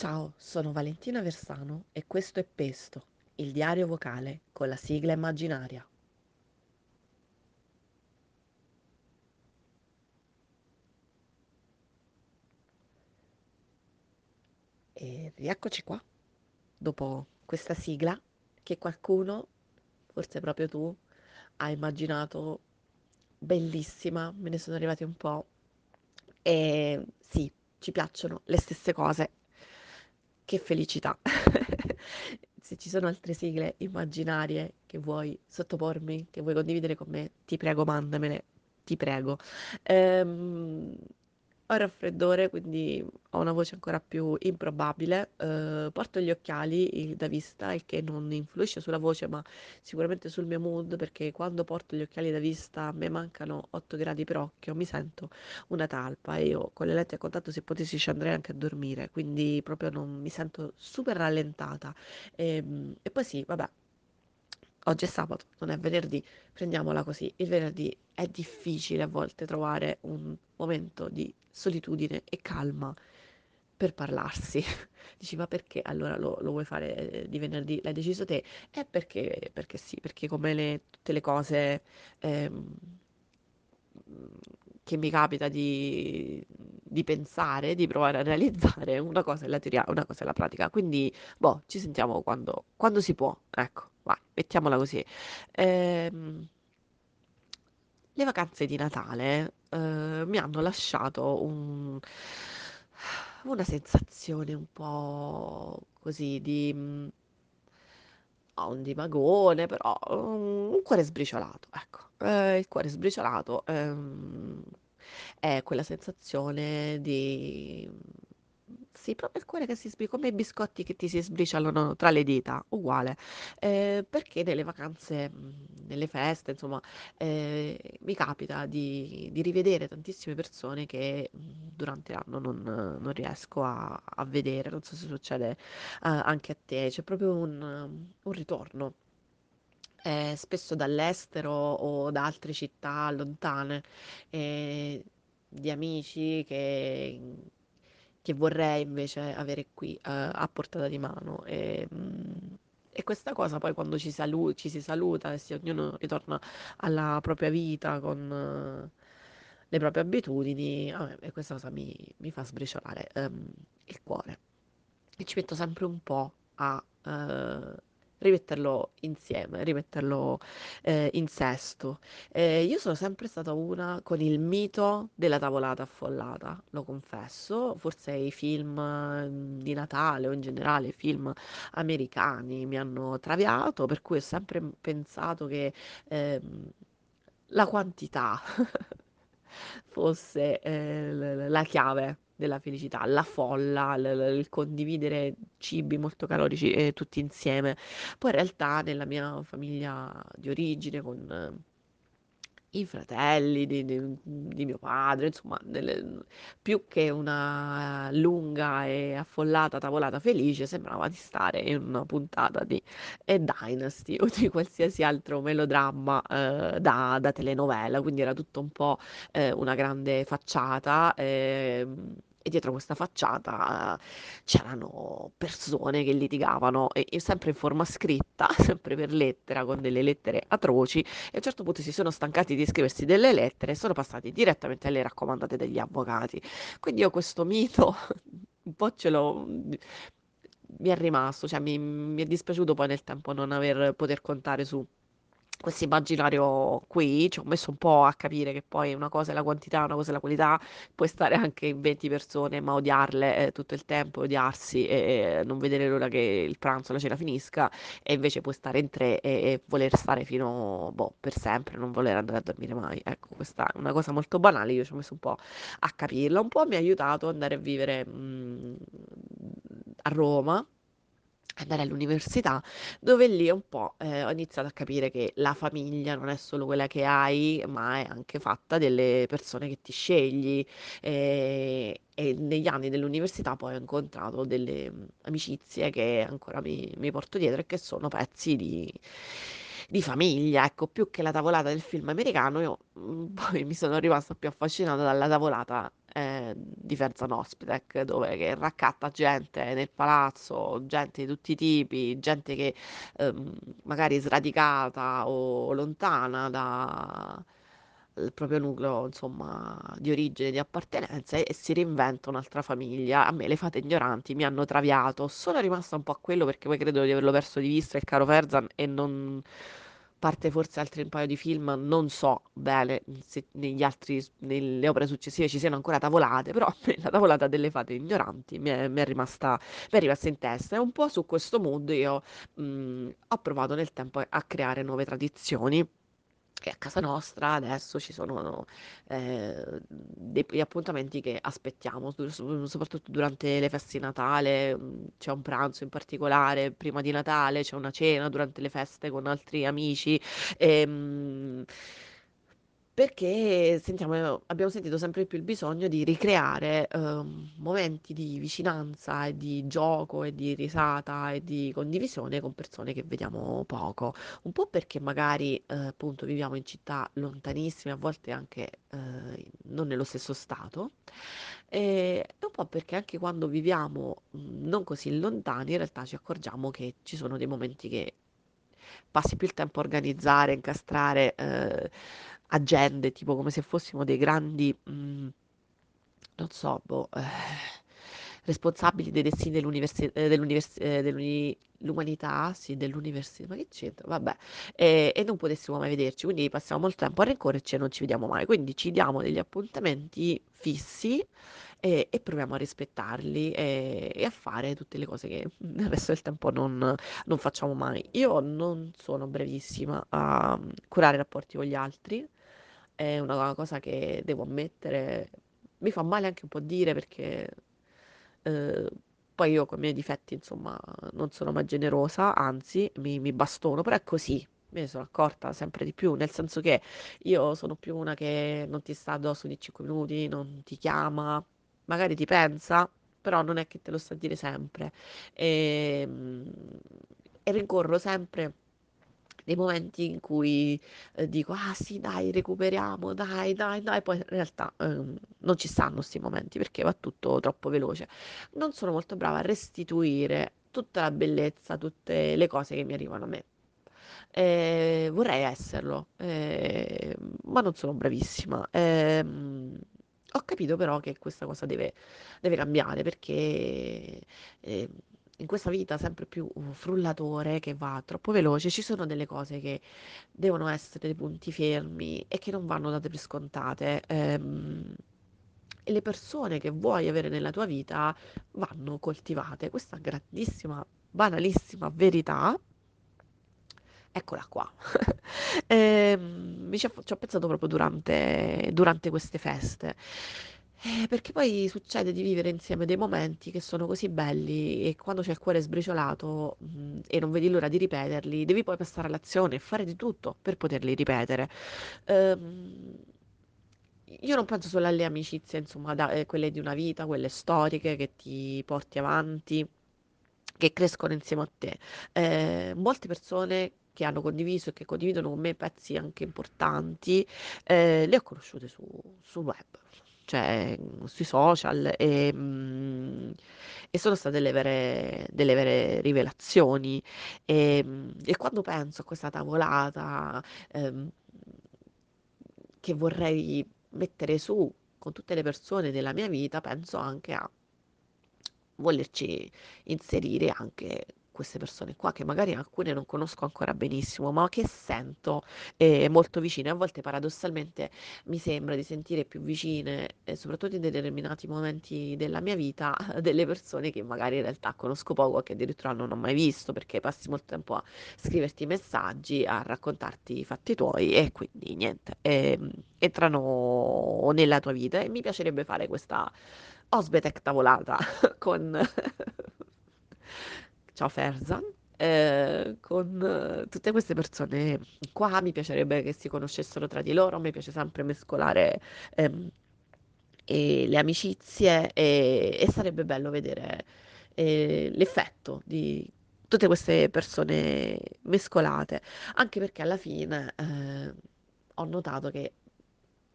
Ciao, sono Valentina Versano e questo è Pesto, il diario vocale con la sigla immaginaria. E rieccoci qua, dopo questa sigla che qualcuno, forse proprio tu, ha immaginato bellissima, me ne sono arrivati un po'. E sì, ci piacciono le stesse cose. Che felicità! Se ci sono altre sigle immaginarie che vuoi sottopormi, che vuoi condividere con me, ti prego, mandamele, ti prego. Ehm, ho il raffreddore, quindi ho una voce ancora più improbabile. Eh, porto gli occhiali da vista, il che non influisce sulla voce, ma sicuramente sul mio mood, perché quando porto gli occhiali da vista a me mancano 8 gradi per occhio, mi sento una talpa e io con le lenti a contatto se potessi ci andrei anche a dormire, quindi proprio non mi sento super rallentata. E, e poi sì, vabbè, oggi è sabato, non è venerdì, prendiamola così. Il venerdì è difficile a volte trovare un momento di solitudine e calma per parlarsi. Dici, ma perché allora lo, lo vuoi fare eh, di venerdì? L'hai deciso te? È perché, perché sì, perché come le- tutte le cose ehm, che mi capita di, di pensare, di provare a realizzare, una cosa è la teoria, una cosa è la pratica. Quindi, boh, ci sentiamo quando, quando si può. Ecco, vai, mettiamola così. Ehm, le vacanze di Natale, eh, mi hanno lasciato un- una sensazione un po' così di... mm, ho un dimagone, però um, un cuore sbriciolato, ecco. Eh, il cuore sbriciolato ehm, è quella sensazione di... Sì, proprio il cuore che si sbriciola, come i biscotti che ti si sbriciolano tra le dita, uguale. Eh, perché nelle vacanze, mh, nelle feste, insomma, eh, mi capita di, di rivedere tantissime persone che mh, durante l'anno non, non riesco a, a vedere. Non so se succede a- anche a te, c'è proprio un, un ritorno, eh, spesso dall'estero o da altre città lontane, eh, di amici che, che vorrei invece avere qui, eh, a portata di mano. E, mm, e questa cosa poi quando ci, salu- ci si saluta e si, ognuno ritorna alla propria vita con eh, le proprie abitudini, a me- e questa cosa mi, mi fa sbriciolare ehm, il cuore e ci metto sempre un po' a eh, rimetterlo insieme, rimetterlo eh, in sesto. Eh, io sono sempre stata una con il mito della tavolata affollata, lo confesso, forse i film eh, di Natale o in generale i film americani mi hanno traviato, per cui ho sempre pensato che ehm, la quantità fosse eh, la chiave della felicità, la folla, l- l- il condividere cibi molto calorici eh, tutti insieme. Poi in realtà nella mia famiglia di origine, con eh, i fratelli di, di- di mio padre, insomma, delle- più che una lunga e affollata tavolata felice, sembrava di stare in una puntata di A Dynasty o di qualsiasi altro melodramma eh, da, da telenovela, quindi era tutto un po' eh, una grande facciata. ehm, E dietro questa facciata c'erano persone che litigavano, e, e sempre in forma scritta, sempre per lettera, con delle lettere atroci, e a un certo punto si sono stancati di scriversi delle lettere e sono passati direttamente alle raccomandate degli avvocati. Quindi io questo mito un po' ce l'ho, mi è rimasto, cioè mi, mi è dispiaciuto poi nel tempo non aver poter contare su questo immaginario qui, ci ho messo un po' a capire che poi una cosa è la quantità, una cosa è la qualità, puoi stare anche in 20 persone ma odiarle eh, tutto il tempo, odiarsi e, non vedere l'ora che il pranzo, la cena finisca e invece puoi stare in tre e, e voler stare fino, boh, per sempre, non voler andare a dormire mai. Ecco, questa è una cosa molto banale, io ci ho messo un po' a capirla, un po' mi ha aiutato ad andare a vivere mm, a Roma andare all'università, dove lì un po' eh, ho iniziato a capire che la famiglia non è solo quella che hai, ma è anche fatta delle persone che ti scegli. E, e negli anni dell'università poi ho incontrato delle mm, amicizie che ancora mi, mi porto dietro e che sono pezzi di, di famiglia. Ecco, più che la tavolata del film americano, io mm, poi mi sono rimasta più affascinata dalla tavolata eh, di Ferza Ospitec, dove raccatta gente nel palazzo, gente di tutti i tipi, gente che ehm, magari è sradicata o lontana da il proprio nucleo, insomma, di origine, di appartenenza e si reinventa un'altra famiglia. A me le fate ignoranti mi hanno traviato. Sono rimasta un po' a quello perché poi credo di averlo perso di vista il caro Ferzan e non parte forse altri un paio di film, non so bene se negli altri, nelle opere successive ci siano ancora tavolate, però la tavolata delle fate ignoranti mi è, mi è rimasta, mi è rimasta in testa. E un po' su questo mood io mh, ho provato nel tempo a creare nuove tradizioni e a casa nostra adesso ci sono eh, dei appuntamenti che aspettiamo, soprattutto durante le feste di Natale, mm, c'è un pranzo in particolare, prima di Natale c'è una cena durante le feste con altri amici. ehm, perché sentiamo, abbiamo sentito sempre più il bisogno di ricreare ehm, momenti di vicinanza e di gioco e di risata e di condivisione con persone che vediamo poco. Un po' perché magari eh, appunto viviamo in città lontanissime, a volte anche eh, non nello stesso stato, e un po' perché anche quando viviamo mh, non così lontani, in realtà ci accorgiamo che ci sono dei momenti che passi più il tempo a organizzare, incastrare eh, agende, tipo come se fossimo dei grandi, mm, non so, boh, eh, responsabili dei destini dell'universi- eh, dell'univers- eh, dell'uni- l'umanità, sì, dell'università, ma che c'entra? Vabbè, e, e non potessimo mai vederci, quindi passiamo molto tempo a rincorrerci e non ci vediamo mai, quindi ci diamo degli appuntamenti fissi e, e proviamo a rispettarli e, e a fare tutte le cose che nel resto del tempo non, non facciamo mai. Io non sono brevissima a curare i rapporti con gli altri, è una cosa che devo ammettere. Mi fa male anche un po' dire perché eh, poi io con i miei difetti, insomma, non sono mai generosa, anzi, mi, mi bastono, però è così. Me ne sono accorta sempre di più, nel senso che io sono più una che non ti sta addosso di 5 minuti, non ti chiama, magari ti pensa, però non è che te lo sta a dire sempre. E, e rincorro sempre nei momenti in cui eh, dico, ah sì, dai, recuperiamo, dai, dai, dai, poi in realtà ehm, non ci stanno questi momenti perché va tutto troppo veloce. Non sono molto brava a restituire tutta la bellezza, tutte le cose che mi arrivano a me. Eh, vorrei esserlo, eh, ma non sono bravissima. Ehm, ho capito però che questa cosa deve, deve cambiare perché eh, in questa vita sempre più frullatore che va troppo veloce, ci sono delle cose che devono essere dei punti fermi e che non vanno date per scontate. Ehm, e le persone che vuoi avere nella tua vita vanno coltivate. Questa grandissima, banalissima verità Eccola qua. Ehm, mi ci ho ci ho pensato proprio durante durante queste feste. Eh, perché poi succede di vivere insieme dei momenti che sono così belli e quando c'è il cuore sbriciolato, mhmm, e non vedi l'ora di ripeterli, devi poi passare all'azione e fare di tutto per poterli ripetere. Ehm, io non penso solo alle amicizie, insomma, da ehm, quelle di una vita, quelle storiche che ti porti avanti che crescono insieme a te. Eh, molte persone che hanno condiviso e che condividono con me pezzi anche importanti, eh, le ho conosciute su, sul web, cioè mm, sui social e, mm, e sono state delle vere, delle vere rivelazioni. E, mm, e quando penso a questa tavolata ehm, che vorrei mettere su con tutte le persone della mia vita, penso anche a volerci inserire anche queste persone qua, che magari alcune non conosco ancora benissimo, ma che sento eh, molto vicine. A volte paradossalmente mi sembra di sentire più vicine, eh, soprattutto in determinati momenti della mia vita, delle persone che magari in realtà conosco poco, che addirittura non ho mai visto, perché passi molto tempo a scriverti messaggi, a raccontarti i fatti tuoi e quindi niente, ehm, entrano nella tua vita e mi piacerebbe fare questa Osbetek tavolata con ciao Ferzan, eh, con eh, tutte queste persone qua. Mi piacerebbe che si conoscessero tra di loro. Mi piace sempre mescolare ehm, le amicizie e, e sarebbe bello vedere eh, l'effetto di tutte queste persone mescolate, anche perché alla fine eh, ho notato che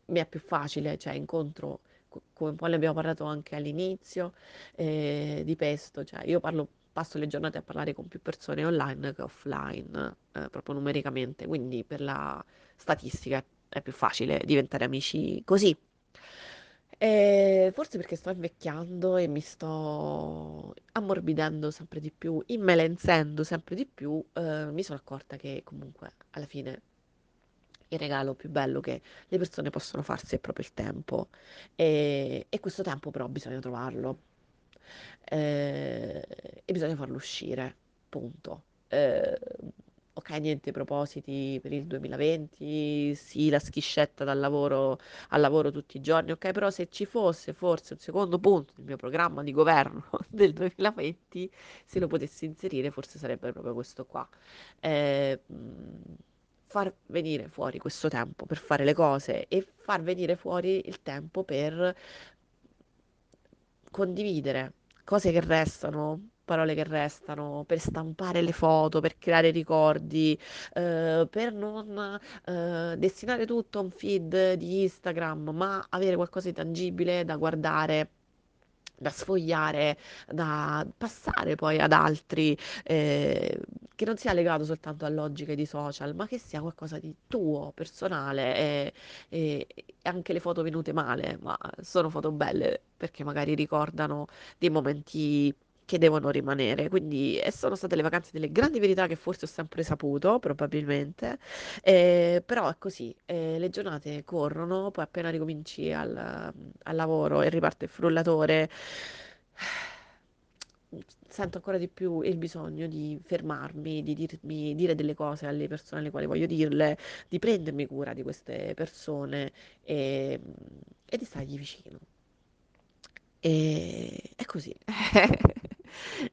mi è più facile, cioè incontro co- come un po' ne abbiamo parlato anche all'inizio, eh, di pesto, cioè io parlo, passo le giornate a parlare con più persone online che offline, eh, proprio numericamente, quindi per la statistica è più facile diventare amici così. E forse perché sto invecchiando e mi sto ammorbidendo sempre di più, immelenzendo sempre di più, eh, mi sono accorta che comunque alla fine il regalo più bello che le persone possono farsi è proprio il tempo e, e questo tempo però bisogna trovarlo eh, e bisogna farlo uscire, punto. Eh, ok, niente propositi per il 2020, sì, la schiscetta dal lavoro al lavoro tutti i giorni, ok, però se ci fosse forse un secondo punto nel mio programma di governo del 2020, se lo potessi inserire, forse sarebbe proprio questo qua. Eh, far venire fuori questo tempo per fare le cose e far venire fuori il tempo per condividere cose che restano, parole che restano, per stampare le foto, per creare ricordi, eh, per non eh, destinare tutto a un feed di Instagram, ma avere qualcosa di tangibile da guardare. Da sfogliare, da passare poi ad altri, eh, che non sia legato soltanto a logiche di social, ma che sia qualcosa di tuo, personale. E, e- e anche le foto venute male, ma sono foto belle perché magari ricordano dei momenti che devono rimanere. Quindi e sono state le vacanze delle grandi verità che forse ho sempre saputo, probabilmente. Eh, però è così, eh, le giornate corrono, poi appena ricominci al, al lavoro e riparte il frullatore, sento ancora di più il bisogno di fermarmi, di dirmi, dire delle cose alle persone alle quali voglio dirle, di prendermi cura di queste persone e, e di stargli vicino. E è così,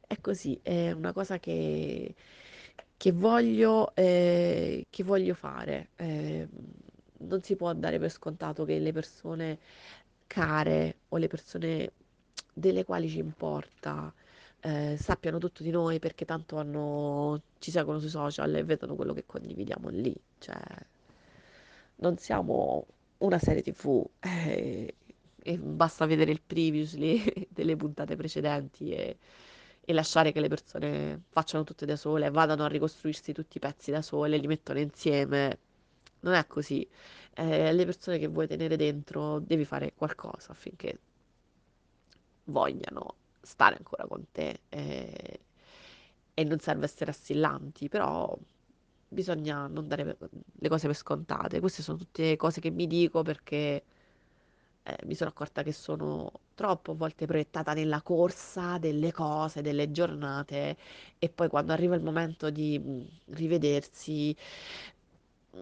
è così, è una cosa che, che voglio, eh, che voglio fare. Eh, non si può dare per scontato che le persone care o le persone delle quali ci importa eh, sappiano tutto di noi perché tanto hanno, ci seguono sui social e vedono quello che condividiamo lì. Cioè, non siamo una serie TV eh, e basta vedere il previously delle puntate precedenti e, e lasciare che le persone facciano tutte da sole, vadano a ricostruirsi tutti i pezzi da sole, li mettono insieme. Non è così. Eh, le persone che vuoi tenere dentro devi fare qualcosa affinché vogliano stare ancora con te eh, e non serve essere assillanti, però bisogna non dare le cose per scontate. Queste sono tutte cose che mi dico perché eh, mi sono accorta che sono troppo a volte proiettata nella corsa delle cose, delle giornate e poi quando arriva il momento di mh, rivedersi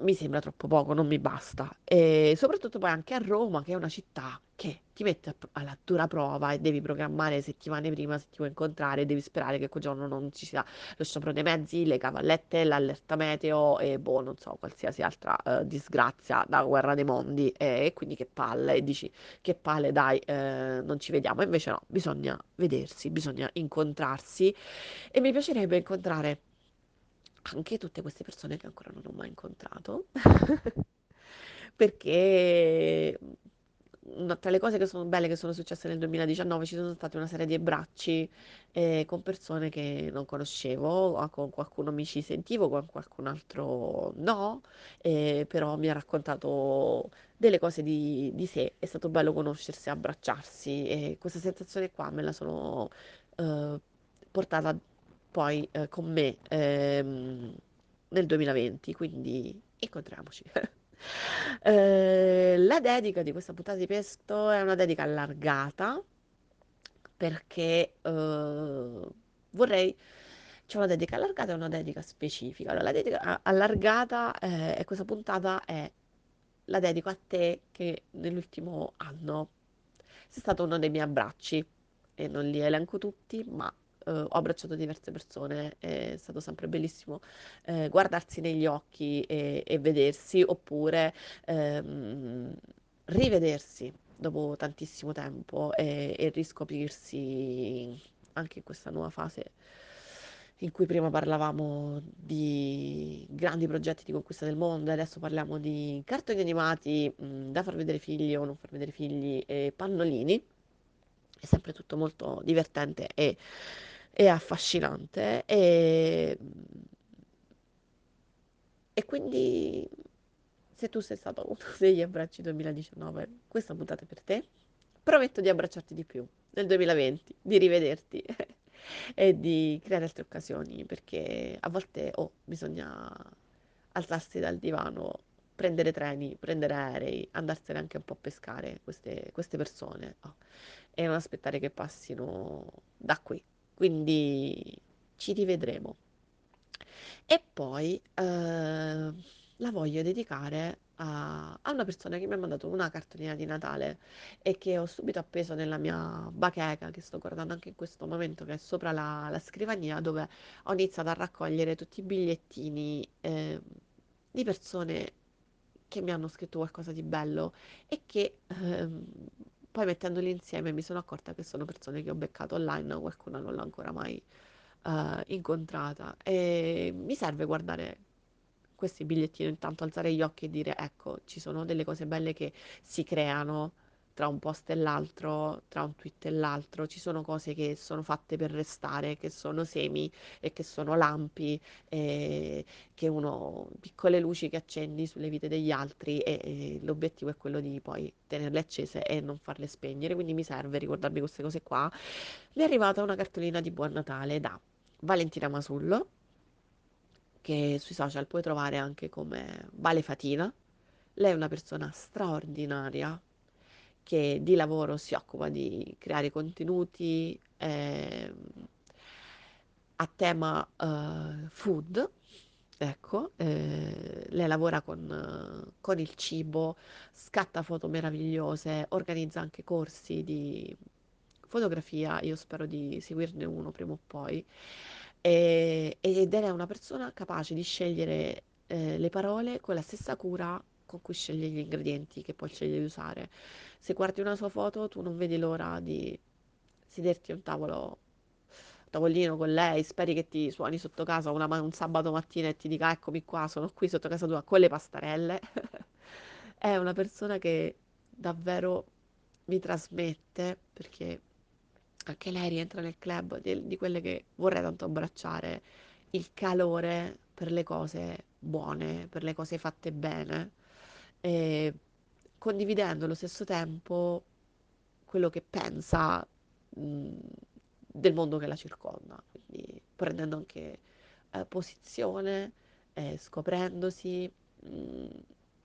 mi sembra troppo poco, non mi basta. E soprattutto poi anche a Roma, che è una città che ti mette alla dura prova e devi programmare settimane prima se ti vuoi incontrare, devi sperare che quel giorno non ci sia lo sciopero dei mezzi, le cavallette, l'allerta meteo e boh, non so, qualsiasi altra eh, disgrazia da guerra dei mondi. E, e quindi che palle, e dici che palle, dai, eh, non ci vediamo. Invece no, bisogna vedersi, bisogna incontrarsi e mi piacerebbe incontrare anche tutte queste persone che ancora non ho mai incontrato, perché una- tra le cose che sono belle che sono successe nel 2019 ci sono state una serie di abbracci eh, con persone che non conoscevo, o con qualcuno mi ci sentivo, con qualcun altro no, eh, però mi ha raccontato delle cose di, di sé, è stato bello conoscersi, abbracciarsi e questa sensazione qua me la sono eh, portata poi eh, con me ehm, nel 2020, quindi incontriamoci. Eh, la dedica di questa puntata di pesto è una dedica allargata perché eh, vorrei c'è una dedica allargata e una dedica specifica. Allora, la dedica allargata eh, questa puntata è la dedico a te che nell'ultimo anno sei stato uno dei miei abbracci e non li elenco tutti, ma eh, ho abbracciato diverse persone, è stato sempre bellissimo eh, guardarsi negli occhi e, e vedersi, oppure ehm, rivedersi dopo tantissimo tempo e, e riscoprirsi anche in questa nuova fase in cui prima parlavamo di grandi progetti di conquista del mondo, adesso parliamo di cartoni animati, mh, da far vedere figli o non far vedere figli e pannolini. È sempre tutto molto divertente e, e affascinante. E, e quindi, se tu sei stato uno degli abbracci 2019, questa puntata è per te. Prometto di abbracciarti di più nel 2020, di rivederti e di creare altre occasioni, perché a volte oh, bisogna alzarsi dal divano, prendere treni, prendere aerei, andarsene anche un po' a pescare queste, queste persone oh, e non aspettare che passino da qui. Quindi ci rivedremo. E poi eh, la voglio dedicare a, a una persona che mi ha mandato una cartolina di Natale e che ho subito appeso nella mia bacheca che sto guardando anche in questo momento, che è sopra la, la scrivania, dove ho iniziato a raccogliere tutti i bigliettini eh, di persone che mi hanno scritto qualcosa di bello e che ehm, poi mettendoli insieme mi sono accorta che sono persone che ho beccato online, qualcuna non l'ho ancora mai eh, incontrata. E mi serve guardare questi bigliettini, intanto alzare gli occhi e dire ecco, ci sono delle cose belle che si creano tra un post e l'altro, tra un tweet e l'altro, ci sono cose che sono fatte per restare, che sono semi e che sono lampi, e che uno, piccole luci che accendi sulle vite degli altri e, e l'obiettivo è quello di poi tenerle accese e non farle spegnere, quindi mi serve ricordarmi queste cose qua. Mi è arrivata una cartolina di Buon Natale da Valentina Masullo, che sui social puoi trovare anche come Vale Fatina. Lei è una persona straordinaria che di lavoro si occupa di creare contenuti ehm, a tema eh, food. Ecco, eh, lei lavora con, eh, con il cibo, scatta foto meravigliose, organizza anche corsi di fotografia, io spero di seguirne uno prima o poi. E- ed è una persona capace di scegliere eh, le parole con la stessa cura con cui sceglie gli ingredienti che poi sceglie di usare. Se guardi una sua foto, tu non vedi l'ora di sederti a un tavolo, tavolino con lei, speri che ti suoni sotto casa una un sabato mattina e ti dica eccomi qua, sono qui sotto casa tua con le pastarelle. È una persona che davvero mi trasmette, perché anche lei rientra nel club di, di quelle che vorrei tanto abbracciare, il calore per le cose buone, per le cose fatte bene, e condividendo allo stesso tempo quello che pensa mh, del mondo che la circonda, quindi prendendo anche eh, posizione, eh, scoprendosi, mh,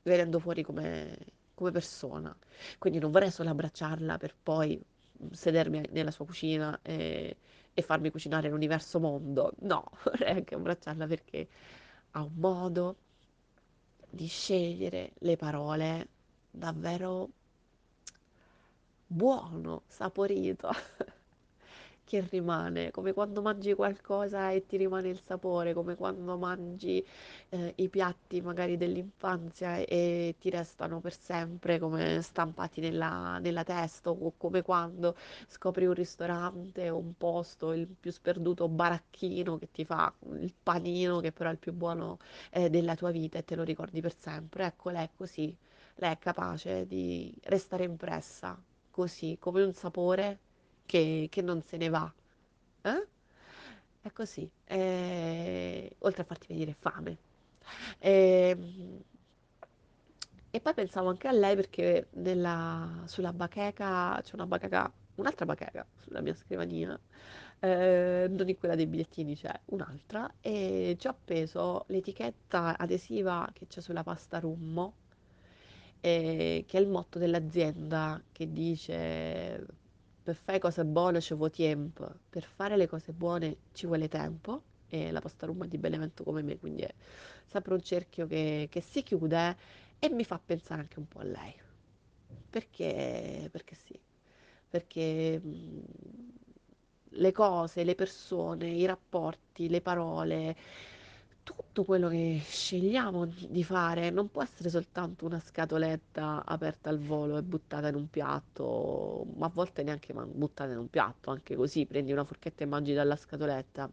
venendo fuori come, come persona. Quindi non vorrei solo abbracciarla per poi sedermi nella sua cucina e, e farmi cucinare l'universo mondo. No, vorrei anche abbracciarla perché ha un modo di scegliere le parole davvero buono, saporito, che rimane, come quando mangi qualcosa e ti rimane il sapore, come quando mangi eh, i piatti magari dell'infanzia e ti restano per sempre come stampati nella, nella testa, o come quando scopri un ristorante o un posto, il più sperduto baracchino che ti fa il panino che però è il più buono eh, della tua vita e te lo ricordi per sempre. Ecco, lei è così, lei è capace di restare impressa così, come un sapore che, che non se ne va. Eh? È così. Eh, oltre a farti venire fame. Ehm, E, poi pensavo anche a lei perché nella- sulla bacheca c'è una bacheca, un'altra bacheca sulla mia scrivania, eh, non in quella dei bigliettini c'è un'altra, e ci ho appeso l'etichetta adesiva che c'è sulla pasta Rummo eh, che è il motto dell'azienda che dice per fare cose buone ci vuole tempo, per fare le cose buone ci vuole tempo e la pasta Roma è di Benevento come me, quindi è sempre un cerchio che, che si chiude e mi fa pensare anche un po' a lei, perché, perché sì, perché mh, le cose, le persone, i rapporti, le parole, tutto quello che scegliamo di fare non può essere soltanto una scatoletta aperta al volo e buttata in un piatto, ma a volte neanche buttata in un piatto, anche così prendi una forchetta e mangi dalla scatoletta.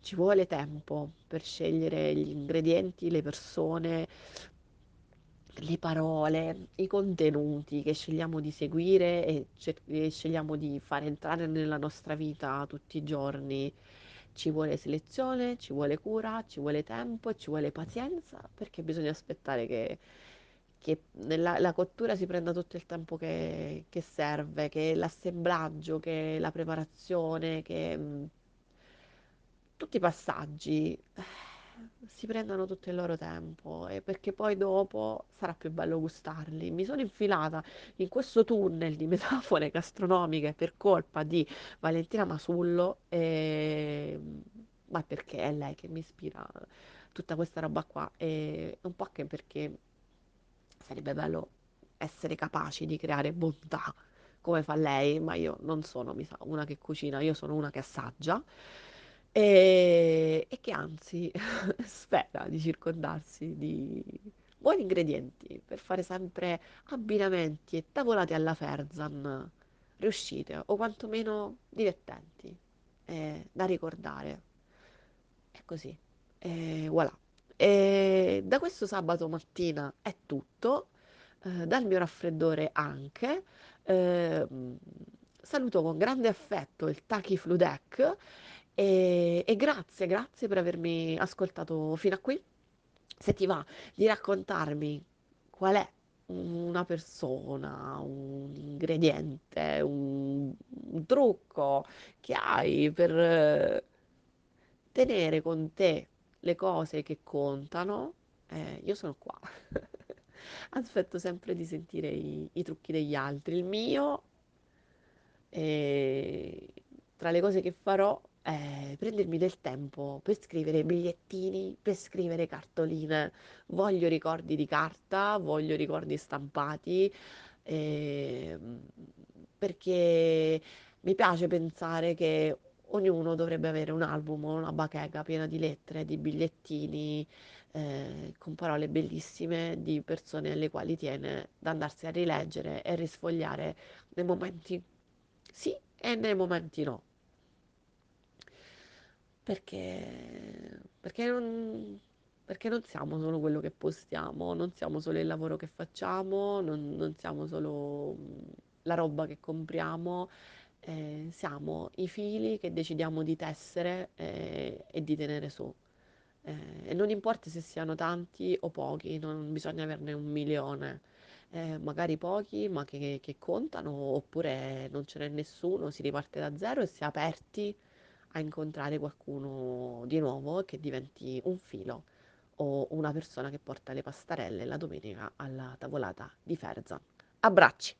ci vuole tempo per scegliere gli ingredienti, le persone, le parole, i contenuti che scegliamo di seguire e, cer- e scegliamo di fare entrare nella nostra vita tutti i giorni. Ci vuole selezione, ci vuole cura, ci vuole tempo, ci vuole pazienza, perché bisogna aspettare che, che nella, la cottura si prenda tutto il tempo che, che serve, che l'assemblaggio, che la preparazione, che mh, tutti i passaggi si prendano tutto il loro tempo e perché poi dopo sarà più bello gustarli. Mi sono infilata in questo tunnel di metafore gastronomiche per colpa di Valentina Masullo, e... ma perché è lei che mi ispira tutta questa roba qua e un po' anche perché sarebbe bello essere capaci di creare bontà come fa lei, ma io non sono, mi sa, una che cucina, io sono una che assaggia e, e che anzi spera di circondarsi di buoni ingredienti per fare sempre abbinamenti e tavolate alla Ferzan riuscite o quantomeno divertenti e da ricordare. È così. E voilà. E da questo sabato mattina è tutto, eh, dal mio raffreddore anche. Ehm, saluto con grande affetto il Taki Fludec e, e grazie, grazie per avermi ascoltato fino a qui. Se ti va di raccontarmi qual è una persona, un ingrediente, un, un trucco che hai per eh, tenere con te le cose che contano, eh, io sono qua. Aspetto sempre di sentire i, i trucchi degli altri. Il mio e tra le cose che farò è prendermi del tempo per scrivere bigliettini, per scrivere cartoline. Voglio ricordi di carta, voglio ricordi stampati, ehm, perché mi piace pensare che ognuno dovrebbe avere un album o una bacheca piena di lettere, di bigliettini, eh, con parole bellissime di persone alle quali tiene da andarsi a rileggere e risfogliare nei momenti sì e nei momenti no. Perché, perché non, perché non siamo solo quello che postiamo, non siamo solo il lavoro che facciamo, non, non siamo solo mm, la roba che compriamo, eh, siamo i fili che decidiamo di tessere eh, e di tenere su. Eh, e non importa se siano tanti o pochi, non bisogna averne un milione. Eh, magari pochi, ma che, che contano, oppure non ce n'è nessuno, si riparte da zero e si è aperti a incontrare qualcuno di nuovo che diventi un filo o una persona che porta le pastarelle la domenica alla tavolata di Ferzan. Abbracci!